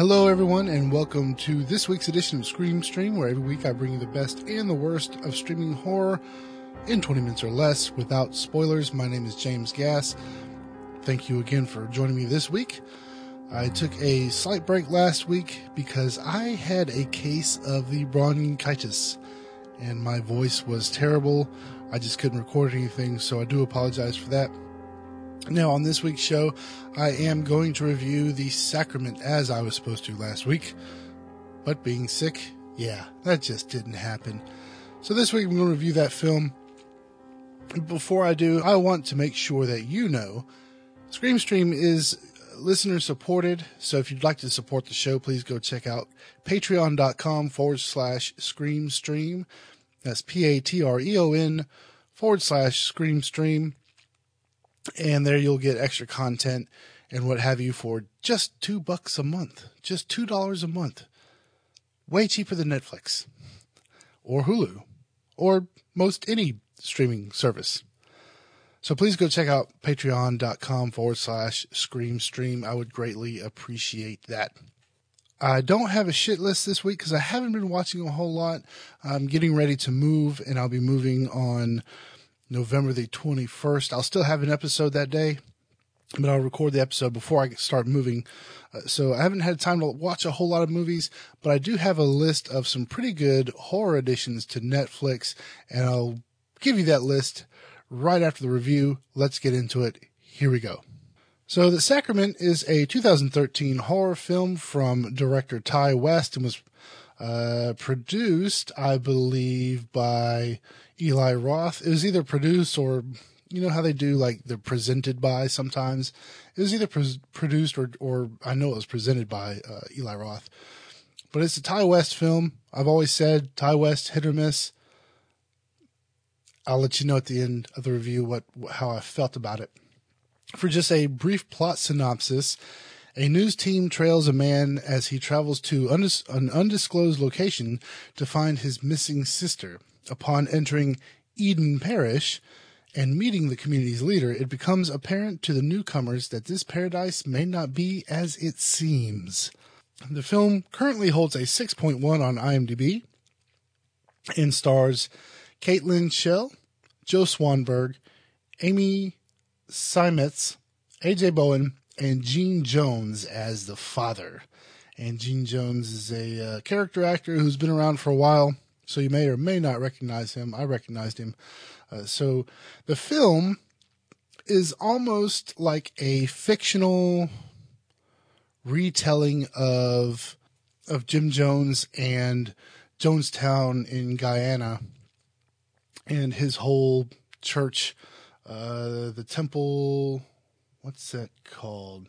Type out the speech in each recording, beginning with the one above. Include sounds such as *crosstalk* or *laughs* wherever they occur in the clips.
Hello, everyone, and welcome to this week's edition of Scream Stream, where every week I bring you the best and the worst of streaming horror in 20 minutes or less without spoilers. My name is James Gass. Thank you again for joining me this week. I took a slight break last week because I had a case of the bronchitis and my voice was terrible. I just couldn't record anything, so I do apologize for that. Now, on this week's show, I am going to review The Sacrament as I was supposed to last week. But being sick, yeah, that just didn't happen. So this week I'm going to review that film. Before I do, I want to make sure that you know Scream Stream is listener supported. So if you'd like to support the show, please go check out patreon.com forward slash scream stream. That's P A T R E O N forward slash scream stream and there you'll get extra content and what have you for just two bucks a month, just two dollars a month, way cheaper than Netflix or Hulu or most any streaming service. So please go check out patreon.com forward slash scream stream. I would greatly appreciate that. I don't have a shit list this week because I haven't been watching a whole lot. I'm getting ready to move and I'll be moving on November the 21st. I'll still have an episode that day, but I'll record the episode before I start moving. Uh, so I haven't had time to watch a whole lot of movies, but I do have a list of some pretty good horror additions to Netflix, and I'll give you that list right after the review. Let's get into it. Here we go. So, The Sacrament is a 2013 horror film from director Ti West and was uh, produced, I believe, by Eli Roth. It was either produced or, you know how they do like they're presented by sometimes. It was either pre- produced or, or I know it was presented by uh, Eli Roth. But it's a Ti West film. I've always said Ti West hit or miss. I'll let you know at the end of the review what how I felt about it. For just a brief plot synopsis, a news team trails a man as he travels to undis- an undisclosed location to find his missing sister. Upon entering Eden Parish and meeting the community's leader, it becomes apparent to the newcomers that this paradise may not be as it seems. The film currently holds a 6.1 on IMDb and stars Caitlin Schell, Joe Swanberg, Amy Seimetz, AJ Bowen, and Gene Jones as the father. And Gene Jones is a uh, character actor who's been around for a while so you may or may not recognize him. I recognized him. Uh, so the film is almost like a fictional retelling of of Jim Jones and Jonestown in Guyana and his whole church, uh, the temple. What's that called?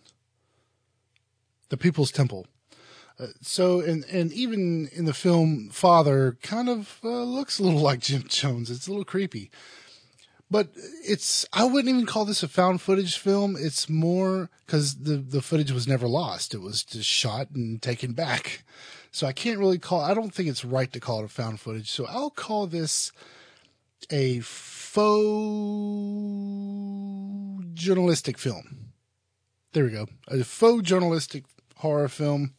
The People's Temple so and and even in the film father kind of uh, looks a little *laughs* like jim jones. It's a little creepy. But it's i wouldn't even call this a found footage film. It's more because the the footage was never lost. It was just shot and taken back. So i can't really call i don't think it's right to call it a found footage. So i'll call this a faux journalistic film. There we go. A faux journalistic horror film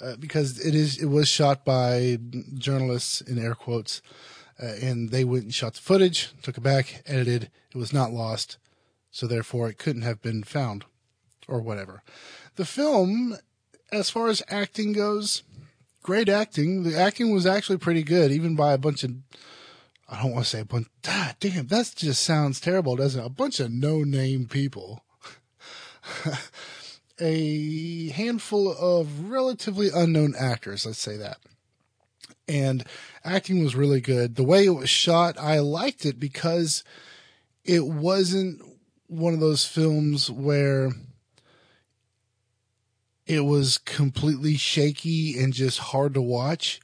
uh, because it is it was shot by journalists in air quotes, uh, and they went and shot the footage, took it back, edited. It was not lost, so therefore it couldn't have been found, or whatever. The film, as far as acting goes, great acting. The acting was actually pretty good, even by a bunch of. I don't want to say a bunch. Ah, damn, that just sounds terrible, doesn't it? A bunch of no-name people. *laughs* a handful of relatively unknown actors, let's say that. And acting was really good. The way it was shot, I liked it because it wasn't one of those films where it was completely shaky and just hard to watch.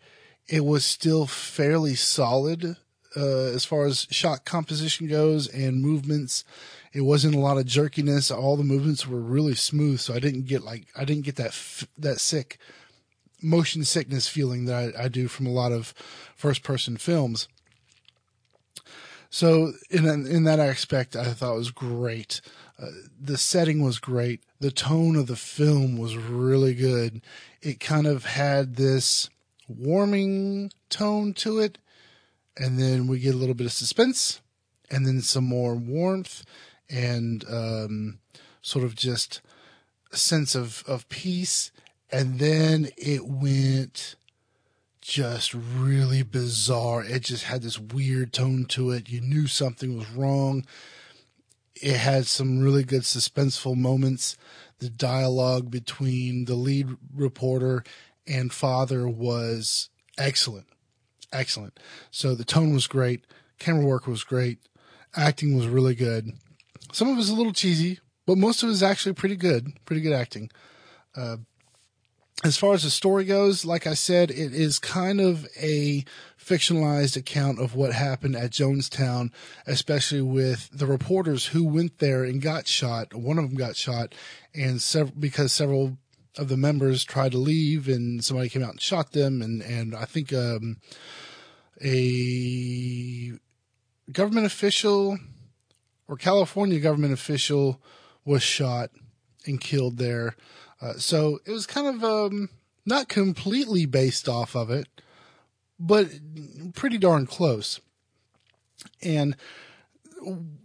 It was still fairly solid uh, as far as shot composition goes and movements it wasn't a lot of jerkiness. All the movements were really smooth, so I didn't get like I didn't get that that sick motion sickness feeling that I, I do from a lot of first person films. So in in that aspect, I thought was great. Uh, the setting was great. The tone of the film was really good. It kind of had this warming tone to it, and then we get a little bit of suspense, and then some more warmth, and um, sort of just a sense of of peace, and then it went just really bizarre. It just had this weird tone to it. You knew something was wrong. It had some really good suspenseful moments. The dialogue between the lead reporter and father was excellent. Excellent. So the tone was great. Camera work was great. Acting was really good. Some of it was a little cheesy, but most of it was actually pretty good. Pretty good acting. Uh, as far as the story goes, like I said, it is kind of a fictionalized account of what happened at Jonestown, especially with the reporters who went there and got shot. One of them got shot, and several because several of the members tried to leave, and somebody came out and shot them, and and I think um, a government official or California government official was shot and killed there. Uh, so it was kind of um, not completely based off of it, but pretty darn close. And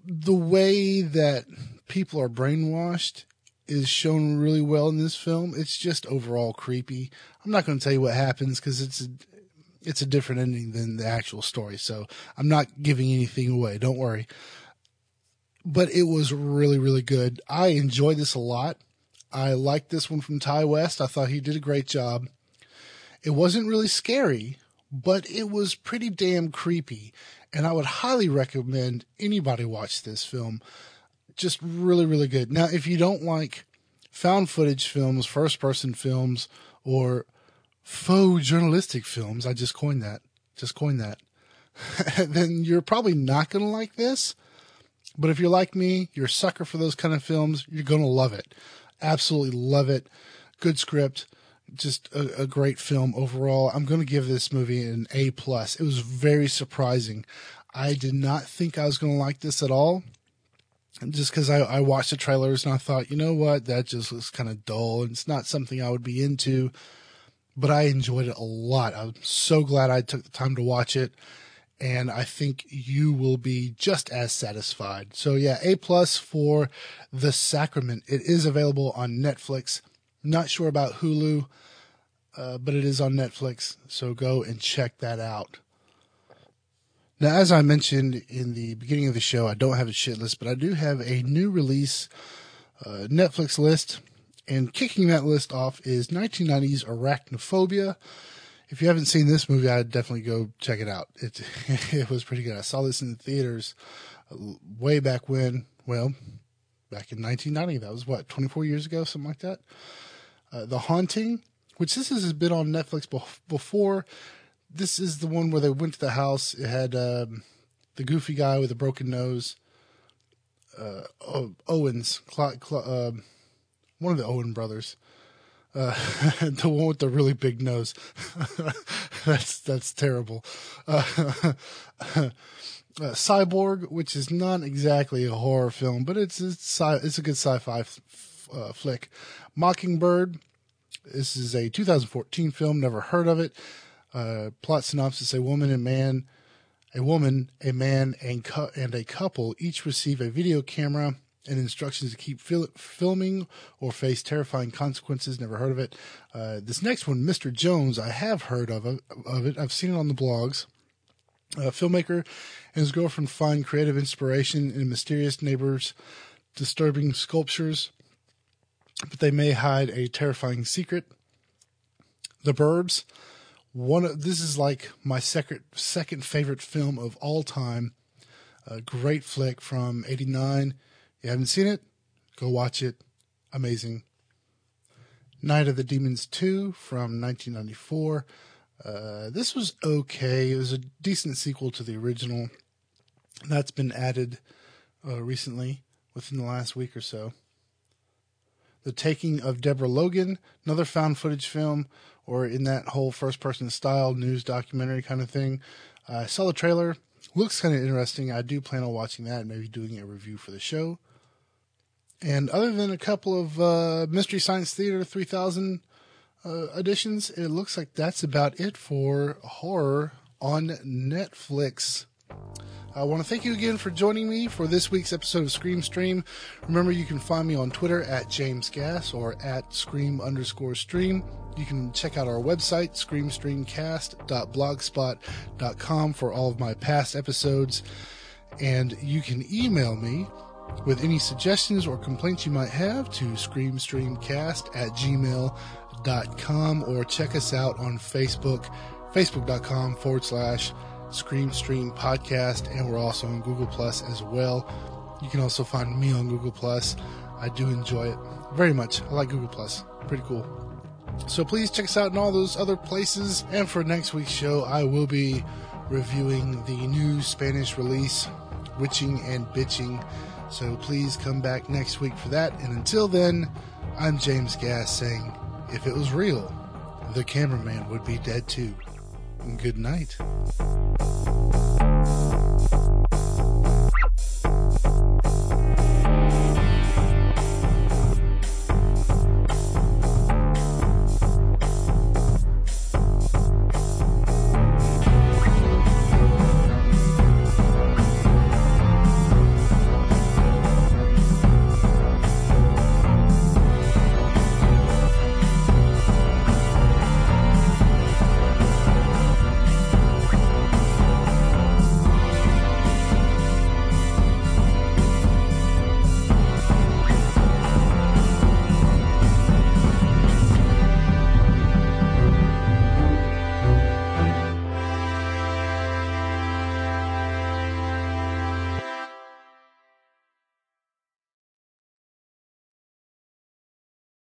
the way that people are brainwashed is shown really well in this film. It's just overall creepy. I'm not going to tell you what happens because it's a, it's a different ending than the actual story. So I'm not giving anything away. Don't worry. But it was really, really good. I enjoyed this a lot. I liked this one from Ti West. I thought he did a great job. It wasn't really scary, but it was pretty damn creepy. And I would highly recommend anybody watch this film. Just really, really good. Now, if you don't like found footage films, first person films, or faux journalistic films, I just coined that. Just coined that. *laughs* then you're probably not going to like this. But if you're like me, you're a sucker for those kind of films, you're going to love it. Absolutely love it. Good script. Just a, a great film overall. I'm going to give this movie an A plus. It was very surprising. I did not think I was going to like this at all. Just because I, I watched the trailers and I thought, you know what, that just looks kind of dull and it's not something I would be into. But I enjoyed it a lot. I'm so glad I took the time to watch it and I think you will be just as satisfied. So yeah, A plus for The Sacrament. It is available on Netflix. Not sure about Hulu, uh, but it is on Netflix. So go and check that out. Now, as I mentioned in the beginning of the show, I don't have a shit list, but I do have a new release uh, Netflix list. And kicking that list off is 1990's Arachnophobia if you haven't seen this movie, I'd definitely go check it out. It *laughs* it was pretty good. I saw this in the theaters way back when. Well, back in 1990. That was what 24 years ago, something like that. Uh, the Haunting, which this has been on Netflix before. This is the one where they went to the house. It had um, the goofy guy with a broken nose. Uh, Owens, uh, one of the Owen brothers. Uh, *laughs* the one with the really big nose. *laughs* that's that's terrible. Uh, *laughs* uh, Cyborg, which is not exactly a horror film, but it's it's, it's a good sci-fi f- uh, flick. Mockingbird. This is a 2014 film. Never heard of it. Uh, plot synopsis: A woman and man, a woman, a man, and cu- and a couple each receive a video camera and instructions to keep fil- filming or face terrifying consequences. Never heard of it. Uh, this next one, Mr. Jones, I have heard of, of it. I've seen it on the blogs. A filmmaker and his girlfriend find creative inspiration in mysterious neighbors' disturbing sculptures, but they may hide a terrifying secret. The Burbs, one of, this is like my second second favorite film of all time. A great flick from '89 you haven't seen it? Go watch it. Amazing. Night of the Demons 2 from 1994. Uh, this was okay. It was a decent sequel to the original. That's been added uh, recently, within the last week or so. The Taking of Deborah Logan, another found footage film, or in that whole first person style news documentary kind of thing. I uh, saw the trailer. looks kind of interesting. I do plan on watching that and maybe doing a review for the show. And other than a couple of uh, Mystery Science Theater 3000 uh, editions, it looks like that's about it for horror on Netflix. I want to thank you again for joining me for this week's episode of Scream Stream. Remember, you can find me on Twitter at James Gas or at Scream underscore Stream. You can check out our website, screamstreamcast.blogspot.com, for all of my past episodes. And you can email me with any suggestions or complaints you might have to screamstreamcast at gmail.com or check us out on Facebook, facebook.com forward slash Screamstream podcast. And we're also on Google Plus as well. You can also find me on Google Plus. I do enjoy it very much. I like Google Plus. Pretty cool. So please check us out in all those other places. And for next week's show, I will be reviewing the new Spanish release, Witching and Bitching. So please come back next week for that. And until then, I'm James Gass saying, if it was real, the cameraman would be dead too good night.